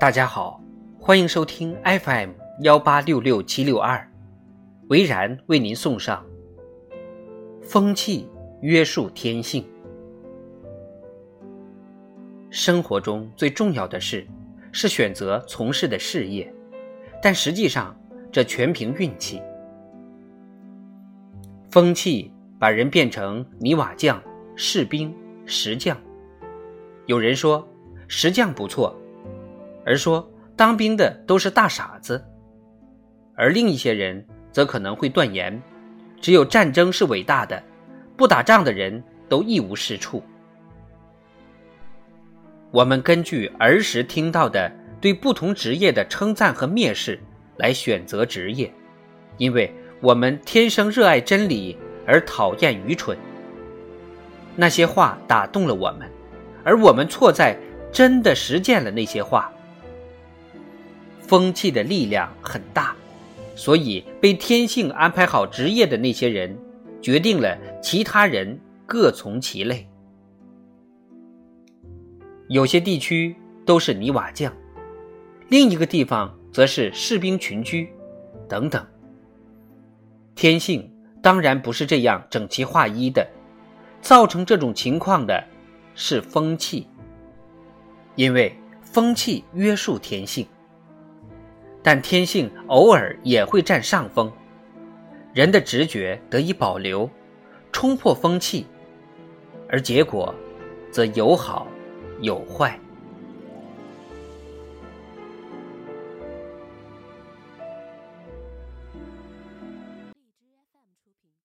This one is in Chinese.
大家好，欢迎收听 FM 幺八六六七六二，维然为您送上风气约束天性。生活中最重要的事是选择从事的事业，但实际上这全凭运气。风气把人变成泥瓦匠、士兵、石匠。有人说石匠不错。而说当兵的都是大傻子，而另一些人则可能会断言，只有战争是伟大的，不打仗的人都一无是处。我们根据儿时听到的对不同职业的称赞和蔑视来选择职业，因为我们天生热爱真理而讨厌愚蠢。那些话打动了我们，而我们错在真的实践了那些话。风气的力量很大，所以被天性安排好职业的那些人，决定了其他人各从其类。有些地区都是泥瓦匠，另一个地方则是士兵群居，等等。天性当然不是这样整齐划一的，造成这种情况的是风气，因为风气约束天性。但天性偶尔也会占上风，人的直觉得以保留，冲破风气，而结果则有好有坏。